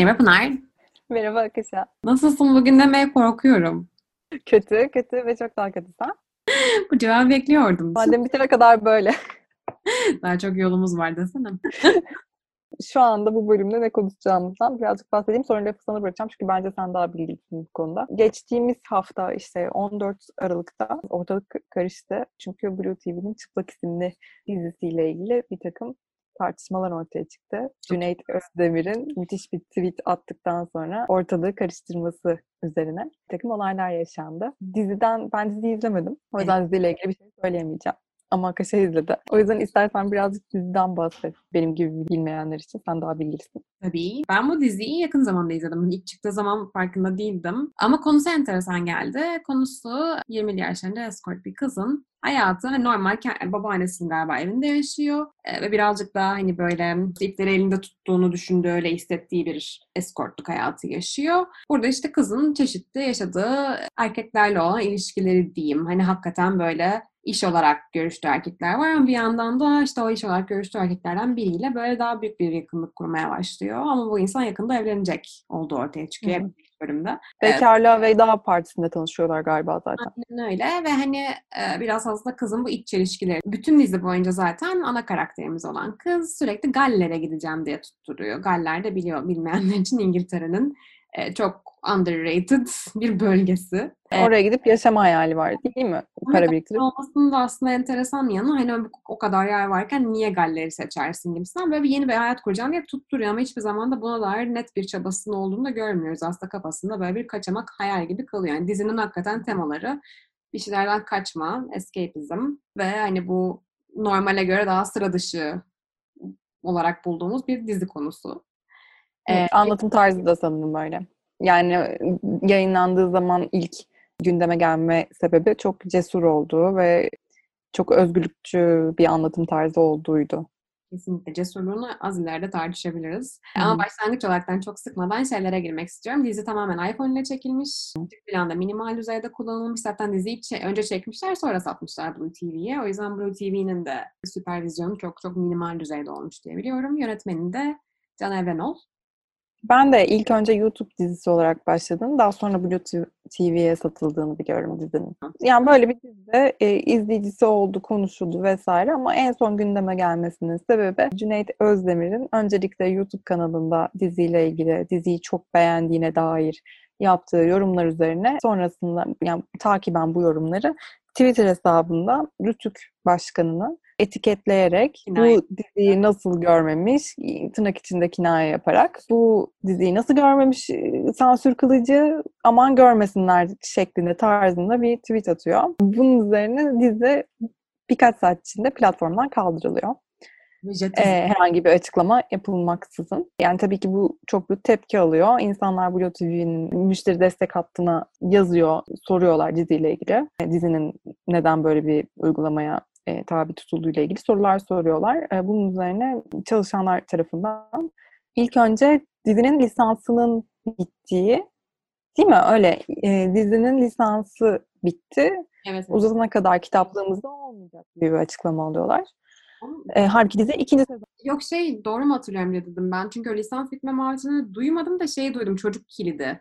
Merhaba Pınar. Merhaba Akışa. Nasılsın bugün demeye korkuyorum. Kötü, kötü ve çok daha kötü sen. Bu cevabı bekliyordum. Madem bitene kadar böyle. Daha çok yolumuz var desene. Şu anda bu bölümde ne konuşacağımızdan birazcık bahsedeyim. Sonra lafı sana bırakacağım çünkü bence sen daha bilgilisin bu konuda. Geçtiğimiz hafta işte 14 Aralık'ta ortalık karıştı. Çünkü Blue TV'nin Çıplak isimli dizisiyle ilgili bir takım tartışmalar ortaya çıktı. Cüneyt Özdemir'in müthiş bir tweet attıktan sonra ortalığı karıştırması üzerine bir takım olaylar yaşandı. Diziden, ben diziyi izlemedim. O yüzden diziyle ilgili bir şey söyleyemeyeceğim. Ama Kaşa izledi. O yüzden istersen birazcık diziden bahset. Benim gibi bilmeyenler için sen daha bilgilisin. Tabii. Ben bu diziyi yakın zamanda izledim. İlk çıktığı zaman farkında değildim. Ama konusu enteresan geldi. Konusu 20 yaşlarında escort bir kızın hayatı hani normal babaannesinin galiba evinde yaşıyor e, ve birazcık daha hani böyle ipleri elinde tuttuğunu düşündüğü öyle hissettiği bir eskortluk hayatı yaşıyor. Burada işte kızın çeşitli yaşadığı erkeklerle olan ilişkileri diyeyim. Hani hakikaten böyle iş olarak görüştüğü erkekler var ama bir yandan da işte o iş olarak görüştüğü erkeklerden biriyle böyle daha büyük bir yakınlık kurmaya başlıyor. Ama bu insan yakında evlenecek olduğu ortaya çıkıyor hep bölümde. Bekarlığa evet. Veda Partisi'nde tanışıyorlar galiba zaten. Aynen öyle ve hani biraz aslında kızın bu iç çelişkileri. Bütün dizi boyunca zaten ana karakterimiz olan kız sürekli Galler'e gideceğim diye tutturuyor. Galler de biliyor bilmeyenler için İngiltere'nin çok underrated bir bölgesi. Oraya gidip yaşama hayali var değil mi? Para biriktirip. olmasının da aslında enteresan yanı hani o kadar yer varken niye Galler'i seçersin gibisinden böyle bir yeni bir hayat kuracağım diye tutturuyor ama hiçbir zaman da buna dair net bir çabasının olduğunu da görmüyoruz. Aslında kafasında böyle bir kaçamak hayal gibi kalıyor. Yani dizinin hakikaten temaları bir şeylerden kaçma, escapism ve hani bu normale göre daha sıra dışı olarak bulduğumuz bir dizi konusu. Evet, ee, anlatım tarzı da sanırım böyle. Yani yayınlandığı zaman ilk gündeme gelme sebebi çok cesur olduğu ve çok özgürlükçü bir anlatım tarzı olduğuydu. Kesinlikle cesurluğunu az ileride tartışabiliriz. Hı. Ama başlangıç olaraktan çok sıkmadan şeylere girmek istiyorum. Dizi tamamen iPhone ile çekilmiş. Küçük planda minimal düzeyde kullanılmış. Zaten diziyi önce çekmişler sonra satmışlar Blue TV'ye. O yüzden Blue TV'nin de süpervizyonu çok çok minimal düzeyde olmuş diye biliyorum. Yönetmeni de Can Evrenol. Ben de ilk önce YouTube dizisi olarak başladım. Daha sonra Blue TV'ye satıldığını biliyorum dizinin. Yani böyle bir dizide e, izleyicisi oldu, konuşuldu vesaire ama en son gündeme gelmesinin sebebi Cüneyt Özdemir'in öncelikle YouTube kanalında diziyle ilgili, diziyi çok beğendiğine dair yaptığı yorumlar üzerine sonrasında yani takiben bu yorumları Twitter hesabında Rütük Başkanı'nın etiketleyerek kinaye. bu diziyi nasıl görmemiş, tırnak içinde kinaye yaparak bu diziyi nasıl görmemiş, sansür kılıcı aman görmesinler şeklinde tarzında bir tweet atıyor. Bunun üzerine dizi birkaç saat içinde platformdan kaldırılıyor. Ee, herhangi bir açıklama yapılmaksızın. Yani tabii ki bu çok büyük tepki alıyor. İnsanlar Blue TV'nin müşteri destek hattına yazıyor, soruyorlar diziyle ilgili. Dizinin neden böyle bir uygulamaya e, tabi tutulduğuyla ilgili sorular soruyorlar. E, bunun üzerine çalışanlar tarafından ilk önce dizinin lisansının bittiği değil mi? Öyle e, dizinin lisansı bitti. Evet, evet. Uzatana kadar kitaplığımızda olmayacak gibi bir açıklama alıyorlar. E, halbuki dizi ikinci sezon. Yok şey doğru mu hatırlıyorum diye dedim ben. Çünkü o lisans bitme muhabbetini duymadım da şeyi duydum çocuk kilidi.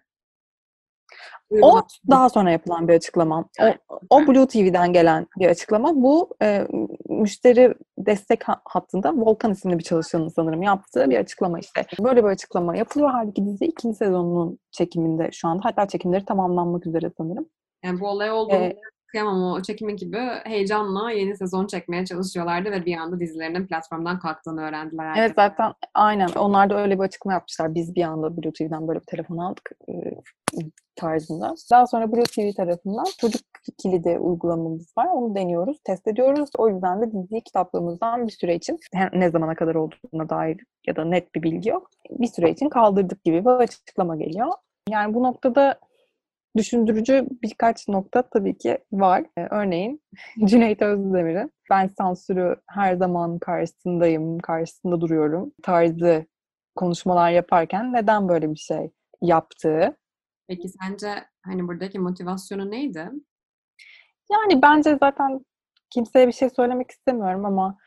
O daha sonra yapılan bir açıklama. O, o Blue TV'den gelen bir açıklama. Bu e, müşteri destek hattında Volkan isimli bir çalışanın sanırım yaptığı bir açıklama işte. Böyle bir açıklama yapılıyor. Halbuki dizi ikinci sezonunun çekiminde şu anda. Hatta çekimleri tamamlanmak üzere sanırım. Yani bu olay oldu. Ee, kıyamam o çekim ekibi heyecanla yeni sezon çekmeye çalışıyorlardı ve bir anda dizilerinin platformdan kalktığını öğrendiler. Herkese. Evet zaten aynen. Onlar da öyle bir açıklama yapmışlar. Biz bir anda Blue TV'den böyle bir telefon aldık tarzında. Daha sonra Blue TV tarafından çocuk kilidi uygulamamız var. Onu deniyoruz, test ediyoruz. O yüzden de diziyi kitaplığımızdan bir süre için ne zamana kadar olduğuna dair ya da net bir bilgi yok. Bir süre için kaldırdık gibi bir açıklama geliyor. Yani bu noktada düşündürücü birkaç nokta tabii ki var. Ee, örneğin Cüneyt Özdemir'in ben sansürü her zaman karşısındayım, karşısında duruyorum tarzı konuşmalar yaparken neden böyle bir şey yaptığı. Peki sence hani buradaki motivasyonu neydi? Yani bence zaten kimseye bir şey söylemek istemiyorum ama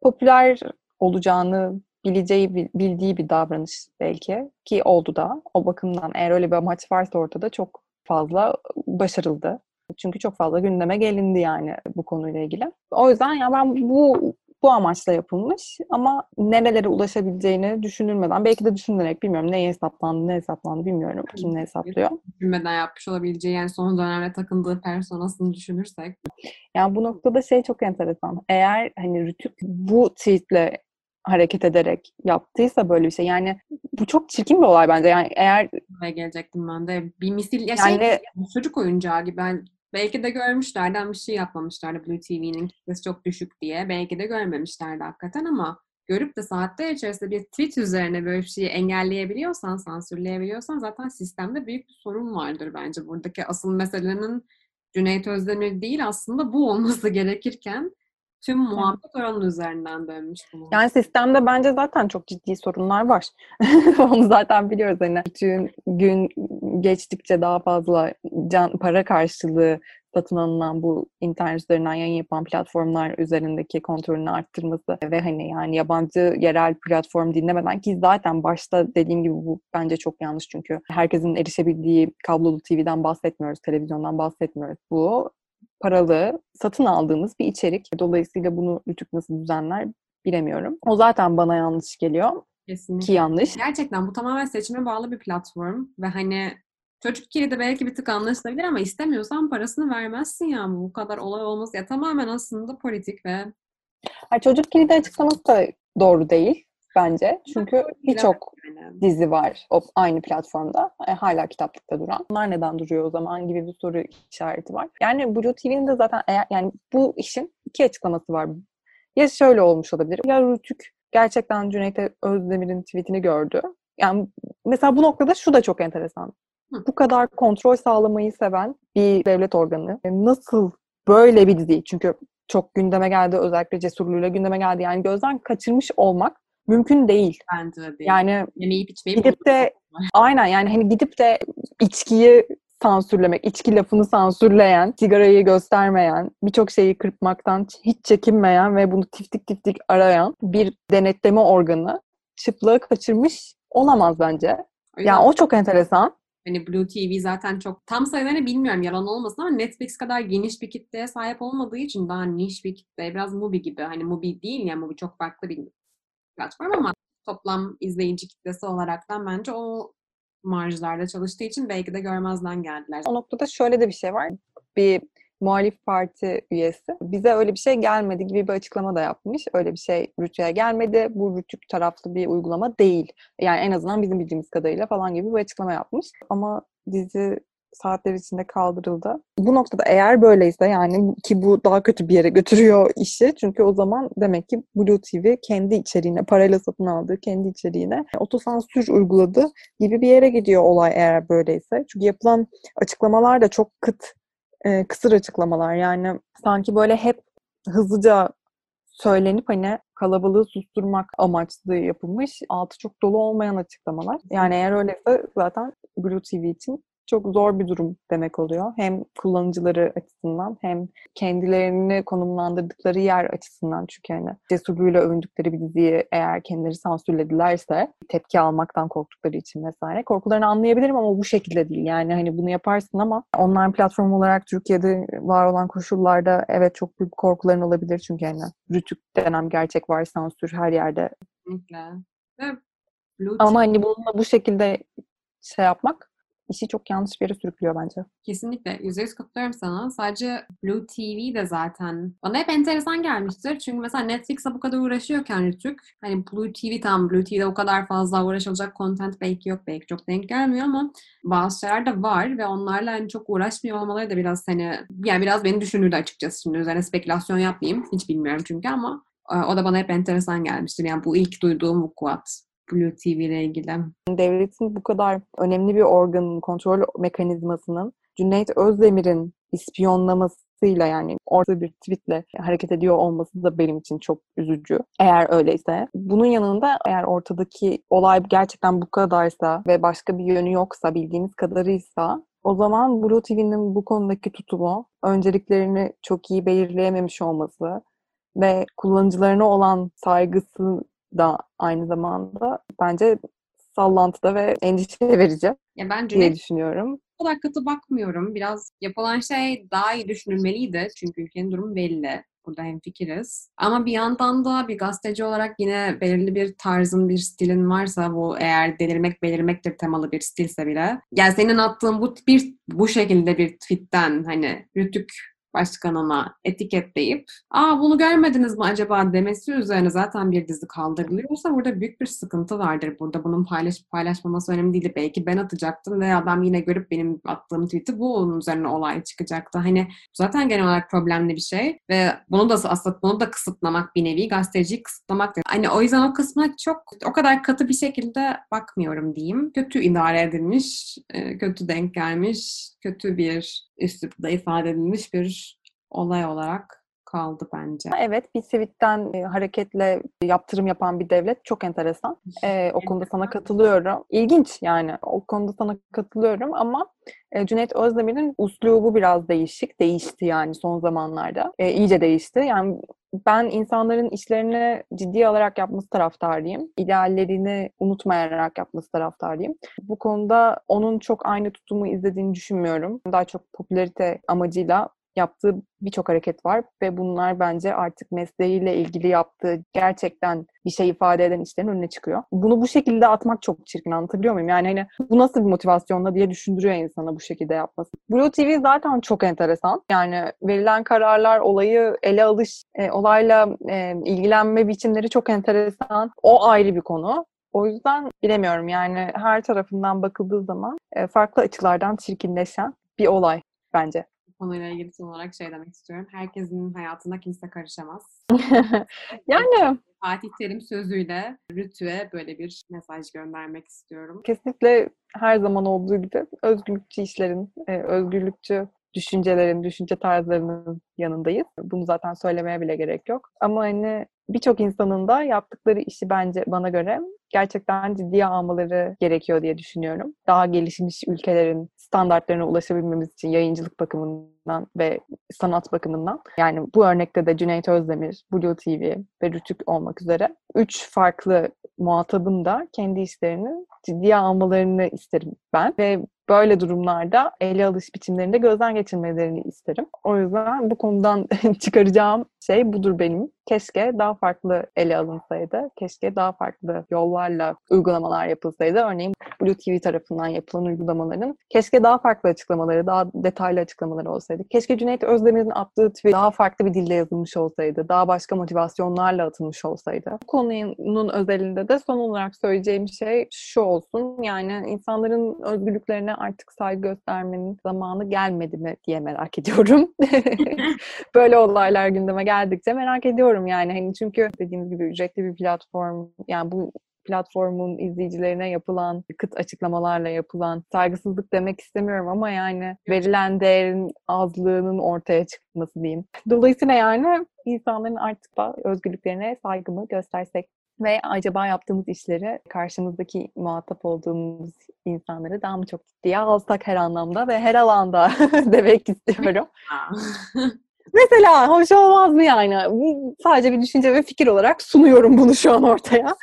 popüler olacağını bileceği, bildiği bir davranış belki ki oldu da o bakımdan eğer öyle bir amaç varsa ortada çok fazla başarıldı. Çünkü çok fazla gündeme gelindi yani bu konuyla ilgili. O yüzden ya ben bu bu amaçla yapılmış ama nerelere ulaşabileceğini düşünülmeden belki de düşünülerek bilmiyorum neye hesaplandı ne hesaplandı bilmiyorum kim ne hesaplıyor. Düşünmeden yapmış olabileceği yani son dönemde takındığı personasını düşünürsek. Yani bu noktada şey çok enteresan. Eğer hani Rütük bu tweetle hareket ederek yaptıysa böyle bir şey. Yani bu çok çirkin bir olay bence. Yani eğer Buraya gelecektim ben de. Bir misil ya şey, yani, çocuk oyuncağı gibi. Ben belki de görmüşlerden bir şey yapmamışlardı Blue TV'nin kitlesi çok düşük diye. Belki de görmemişlerdi hakikaten ama görüp de saatler içerisinde bir tweet üzerine böyle bir şeyi engelleyebiliyorsan, sansürleyebiliyorsan zaten sistemde büyük bir sorun vardır bence. Buradaki asıl meselenin Cüneyt Özdemir değil aslında bu olması gerekirken Tüm muhabbet oranın üzerinden dönmüş bunu. Yani sistemde bence zaten çok ciddi sorunlar var. Onu zaten biliyoruz. Hani bütün gün geçtikçe daha fazla can, para karşılığı satın alınan bu internet üzerinden yayın yapan platformlar üzerindeki kontrolünü arttırması ve hani yani yabancı yerel platform dinlemeden ki zaten başta dediğim gibi bu bence çok yanlış çünkü herkesin erişebildiği kablolu TV'den bahsetmiyoruz, televizyondan bahsetmiyoruz. Bu paralı satın aldığımız bir içerik. Dolayısıyla bunu Rütük nasıl düzenler bilemiyorum. O zaten bana yanlış geliyor. Kesinlikle. Ki yanlış. Gerçekten bu tamamen seçime bağlı bir platform ve hani çocuk kilidi belki bir tık anlaşılabilir ama istemiyorsan parasını vermezsin ya bu kadar olay olması ya tamamen aslında politik ve yani çocuk kilidi açıklaması da doğru değil bence. Çünkü birçok dizi var o aynı platformda. E, hala kitaplıkta duran. Bunlar neden duruyor o zaman gibi bir soru işareti var. Yani Blue TV'nin de zaten eğer, yani bu işin iki açıklaması var. Ya şöyle olmuş olabilir. Ya Rütük gerçekten Cüneyt Özdemir'in tweetini gördü. Yani mesela bu noktada şu da çok enteresan. Hı. Bu kadar kontrol sağlamayı seven bir devlet organı nasıl böyle bir dizi çünkü çok gündeme geldi özellikle cesurluğuyla gündeme geldi yani gözden kaçırmış olmak mümkün değil. Bence de değil. Yani Yemeyip içmeyi gidip de aynen yani hani gidip de içkiyi sansürlemek, içki lafını sansürleyen, sigarayı göstermeyen, birçok şeyi kırpmaktan hiç çekinmeyen ve bunu tiftik tiftik arayan bir denetleme organı çıplığı kaçırmış olamaz bence. Yani o çok enteresan. Hani Blue TV zaten çok tam sayılarını bilmiyorum yalan olmasın ama Netflix kadar geniş bir kitleye sahip olmadığı için daha niş bir kitle. Biraz Mubi gibi. Hani Mubi değil ya yani Mubi çok farklı bir platform ama toplam izleyici kitlesi olaraktan bence o marjlarda çalıştığı için belki de görmezden geldiler. O noktada şöyle de bir şey var. Bir muhalif parti üyesi bize öyle bir şey gelmedi gibi bir açıklama da yapmış. Öyle bir şey Rütü'ye gelmedi. Bu Rütük taraflı bir uygulama değil. Yani en azından bizim bildiğimiz kadarıyla falan gibi bir açıklama yapmış. Ama dizi saatler içinde kaldırıldı. Bu noktada eğer böyleyse yani ki bu daha kötü bir yere götürüyor işi. Çünkü o zaman demek ki Blue TV kendi içeriğine, parayla satın aldığı kendi içeriğine otosansür uyguladı gibi bir yere gidiyor olay eğer böyleyse. Çünkü yapılan açıklamalar da çok kıt, e, kısır açıklamalar. Yani sanki böyle hep hızlıca söylenip hani kalabalığı susturmak amaçlı yapılmış. Altı çok dolu olmayan açıklamalar. Yani eğer öyleyse zaten Blue TV için çok zor bir durum demek oluyor. Hem kullanıcıları açısından hem kendilerini konumlandırdıkları yer açısından çünkü hani cesurluğuyla övündükleri bir diziyi eğer kendileri sansürledilerse tepki almaktan korktukları için vesaire korkularını anlayabilirim ama bu şekilde değil. Yani hani bunu yaparsın ama online platform olarak Türkiye'de var olan koşullarda evet çok büyük korkuların olabilir çünkü hani rütük denen gerçek var sansür her yerde. Kesinlikle. Ama hani bununla bu şekilde şey yapmak işi çok yanlış bir yere sürüklüyor bence. Kesinlikle. Yüzde yüz katılıyorum sana. Sadece Blue TV de zaten bana hep enteresan gelmiştir. Çünkü mesela Netflix'e bu kadar uğraşıyorken Rütük hani Blue TV tam Blue TV'de o kadar fazla uğraşılacak content belki yok. Belki çok denk gelmiyor ama bazı şeyler de var ve onlarla hani çok uğraşmıyor olmaları da biraz hani yani biraz beni düşündürdü açıkçası. Şimdi üzerine spekülasyon yapmayayım. Hiç bilmiyorum çünkü ama e, o da bana hep enteresan gelmiştir. Yani bu ilk duyduğum vukuat Blue TV ile ilgili. Devletin bu kadar önemli bir organın, kontrol mekanizmasının Cüneyt Özdemir'in ispiyonlamasıyla yani orta bir tweetle hareket ediyor olması da benim için çok üzücü. Eğer öyleyse. Bunun yanında eğer ortadaki olay gerçekten bu kadarsa ve başka bir yönü yoksa, bildiğimiz kadarıysa o zaman Blue TV'nin bu konudaki tutumu, önceliklerini çok iyi belirleyememiş olması ve kullanıcılarına olan saygısı da aynı zamanda bence sallantıda ve endişe verici Ya ben diye düşünüyorum. o katı bakmıyorum. Biraz yapılan şey daha iyi düşünülmeliydi. Çünkü ülkenin durumu belli. Burada hemfikiriz. Ama bir yandan da bir gazeteci olarak yine belirli bir tarzın, bir stilin varsa bu eğer delirmek belirmektir temalı bir stilse bile. Yani senin attığın bu bir bu şekilde bir tweetten hani Rütük başkanına etiketleyip aa bunu görmediniz mi acaba demesi üzerine zaten bir dizi kaldırılıyorsa burada büyük bir sıkıntı vardır. Burada bunun paylaşıp paylaşmaması önemli değil. Belki ben atacaktım ve adam yine görüp benim attığım tweet'i bu onun üzerine olay çıkacaktı. Hani zaten genel olarak problemli bir şey ve bunu da aslında bunu da kısıtlamak bir nevi gazeteciyi kısıtlamaktır. Hani o yüzden o kısmına çok o kadar katı bir şekilde bakmıyorum diyeyim. Kötü idare edilmiş, e, kötü denk gelmiş, kötü bir üslupla ifade edilmiş bir olay olarak kaldı bence. Evet, bir tweetten e, hareketle yaptırım yapan bir devlet çok enteresan. E, o konuda sana katılıyorum. İlginç yani. O konuda sana katılıyorum ama e, Cüneyt Özdemir'in uslubu biraz değişik. Değişti yani son zamanlarda. E, iyice değişti. Yani ben insanların işlerini ciddi alarak yapması taraftarıyım. İdeallerini unutmayarak yapması taraftarıyım. Bu konuda onun çok aynı tutumu izlediğini düşünmüyorum. Daha çok popülarite amacıyla yaptığı birçok hareket var ve bunlar bence artık mesleğiyle ilgili yaptığı gerçekten bir şey ifade eden işlerin önüne çıkıyor. Bunu bu şekilde atmak çok çirkin anlatabiliyor muyum? Yani hani bu nasıl bir motivasyonla diye düşündürüyor insana bu şekilde yapması. Blue TV zaten çok enteresan. Yani verilen kararlar, olayı ele alış, e, olayla e, ilgilenme biçimleri çok enteresan. O ayrı bir konu. O yüzden bilemiyorum yani her tarafından bakıldığı zaman e, farklı açılardan çirkinleşen bir olay bence konuyla ilgili son olarak şey demek istiyorum. Herkesin hayatına kimse karışamaz. yani Fatih Terim sözüyle Rütü'ye böyle bir mesaj göndermek istiyorum. Kesinlikle her zaman olduğu gibi özgürlükçü işlerin, e, özgürlükçü düşüncelerin, düşünce tarzlarının yanındayız. Bunu zaten söylemeye bile gerek yok. Ama hani birçok insanın da yaptıkları işi bence bana göre gerçekten ciddiye almaları gerekiyor diye düşünüyorum. Daha gelişmiş ülkelerin standartlarına ulaşabilmemiz için yayıncılık bakımından ve sanat bakımından. Yani bu örnekte de Cüneyt Özdemir, Blue TV ve Rütük olmak üzere üç farklı muhatabın da kendi işlerini ciddiye almalarını isterim ben ve böyle durumlarda ele alış biçimlerinde gözden geçirmelerini isterim. O yüzden bu konudan çıkaracağım şey budur benim. Keşke daha farklı ele alınsaydı. Keşke daha farklı yollarla uygulamalar yapılsaydı. Örneğin Blue TV tarafından yapılan uygulamaların keşke daha farklı açıklamaları, daha detaylı açıklamaları olsaydı. Keşke Cüneyt Özdemir'in attığı tweet daha farklı bir dille yazılmış olsaydı. Daha başka motivasyonlarla atılmış olsaydı. Bu konunun özelinde de son olarak söyleyeceğim şey şu olsun. Yani insanların özgürlüklerine artık saygı göstermenin zamanı gelmedi mi diye merak ediyorum. Böyle olaylar gündeme geldikçe merak ediyorum yani. Hani çünkü dediğimiz gibi ücretli bir platform yani bu platformun izleyicilerine yapılan kıt açıklamalarla yapılan saygısızlık demek istemiyorum ama yani verilen değerin azlığının ortaya çıkması diyeyim. Dolayısıyla yani insanların artık da özgürlüklerine saygımı göstersek ve acaba yaptığımız işleri karşımızdaki muhatap olduğumuz insanları daha mı çok ciddiye alsak her anlamda ve her alanda demek istiyorum. Mesela hoş olmaz mı yani? Sadece bir düşünce ve fikir olarak sunuyorum bunu şu an ortaya.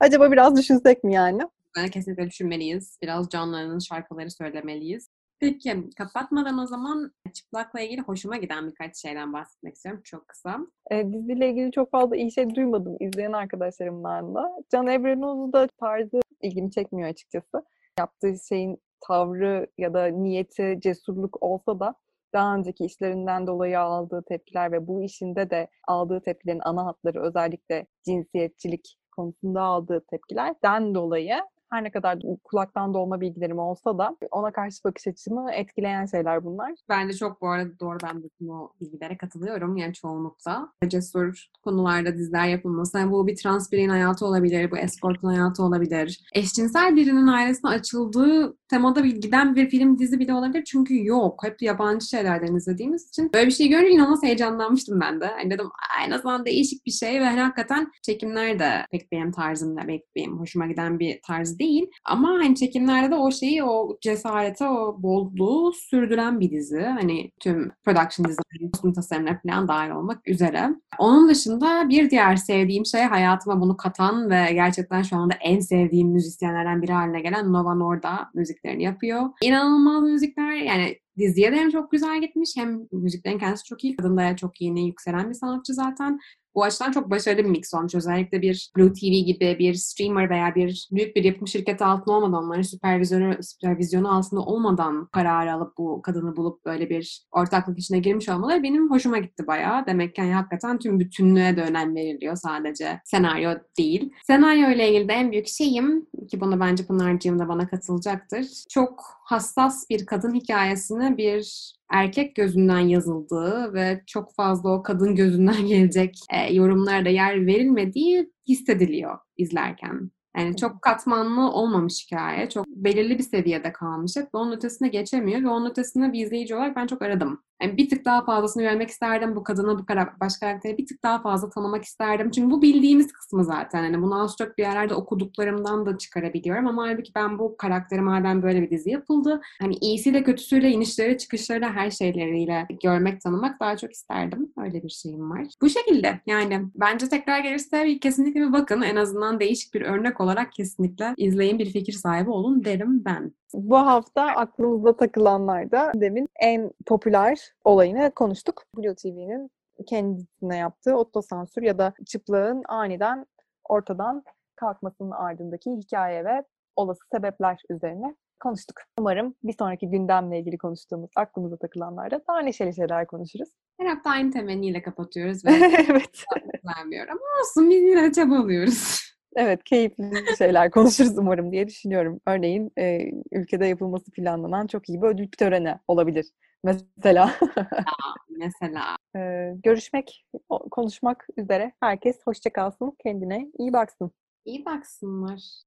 Acaba biraz düşünsek mi yani? Ben kesinlikle düşünmeliyiz. Biraz canlarının şarkıları söylemeliyiz. Peki kapatmadan o zaman çıplakla ilgili hoşuma giden birkaç şeyden bahsetmek istiyorum çok kısa. E, diziyle ilgili çok fazla iyi şey duymadım izleyen arkadaşlarımdan da. Can Evrenoz'u da tarzı ilgimi çekmiyor açıkçası. Yaptığı şeyin tavrı ya da niyeti cesurluk olsa da daha önceki işlerinden dolayı aldığı tepkiler ve bu işinde de aldığı tepkilerin ana hatları özellikle cinsiyetçilik konusunda aldığı tepkilerden dolayı her ne kadar kulaktan dolma bilgilerim olsa da ona karşı bakış açımı etkileyen şeyler bunlar. Bence çok bu arada doğru ben de bu bilgilere katılıyorum yani çoğunlukta. Cesur konularda diziler yapılması. Yani bu bir trans bireyin hayatı olabilir, bu escortun hayatı olabilir. Eşcinsel birinin ailesine açıldığı temada bir giden bir film dizi bile olabilir. Çünkü yok. Hep yabancı şeylerden izlediğimiz için. Böyle bir şey görünce inanılmaz heyecanlanmıştım ben de. Hani dedim en azından değişik bir şey ve hakikaten çekimler de pek benim tarzımda, pek benim hoşuma giden bir tarz değil. Ama hani çekimlerde de o şeyi, o cesareti, o bolluğu sürdüren bir dizi. Hani tüm production design, kostüm tasarımları falan dahil olmak üzere. Onun dışında bir diğer sevdiğim şey hayatıma bunu katan ve gerçekten şu anda en sevdiğim müzisyenlerden biri haline gelen Nova Norda müziklerini yapıyor. İnanılmaz müzikler yani diziye de hem çok güzel gitmiş hem müziklerin kendisi çok iyi. Kadın da çok yeni yükselen bir sanatçı zaten. Bu açıdan çok başarılı bir mix olmuş. Özellikle bir Blue TV gibi bir streamer veya bir büyük bir yapım şirketi altında olmadan, onların süpervizyonu, süpervizyonu altında olmadan kararı alıp bu kadını bulup böyle bir ortaklık içine girmiş olmaları benim hoşuma gitti bayağı. Demek ki yani hakikaten tüm bütünlüğe de önem veriliyor sadece senaryo değil. Senaryo ile ilgili de en büyük şeyim ki bunu bence Pınar'cığım da bana katılacaktır. Çok hassas bir kadın hikayesini bir erkek gözünden yazıldığı ve çok fazla o kadın gözünden gelecek e, yorumlara da yer verilmediği hissediliyor izlerken. Yani çok katmanlı olmamış hikaye. Çok belirli bir seviyede kalmış hep ve onun ötesine geçemiyor ve onun ötesine bir izleyici olarak ben çok aradım. Yani bir tık daha fazlasını görmek isterdim. Bu kadını, bu karak baş karakteri bir tık daha fazla tanımak isterdim. Çünkü bu bildiğimiz kısmı zaten. Yani bunu az çok bir yerlerde okuduklarımdan da çıkarabiliyorum. Ama halbuki ben bu karakteri madem böyle bir dizi yapıldı. Hani iyisiyle kötüsüyle, inişleri, çıkışları her şeyleriyle görmek, tanımak daha çok isterdim. Öyle bir şeyim var. Bu şekilde yani bence tekrar gelirse kesinlikle bir bakın. En azından değişik bir örnek olarak kesinlikle izleyin bir fikir sahibi olun derim ben. Bu hafta aklımızda takılanlarda demin en popüler olayını konuştuk. Blue TV'nin kendisine yaptığı otosansür ya da çıplığın aniden ortadan kalkmasının ardındaki hikaye ve olası sebepler üzerine konuştuk. Umarım bir sonraki gündemle ilgili konuştuğumuz aklımıza takılanlarda daha neşeli şeyler konuşuruz. Her hafta aynı temenniyle kapatıyoruz ve evet. ama olsun biz yine çabalıyoruz. Evet, keyifli şeyler konuşuruz umarım diye düşünüyorum. Örneğin e, ülkede yapılması planlanan çok iyi bir ödül töreni olabilir. Mesela. Mesela. e, görüşmek, konuşmak üzere. Herkes hoşça kalsın, kendine iyi baksın. İyi baksınlar.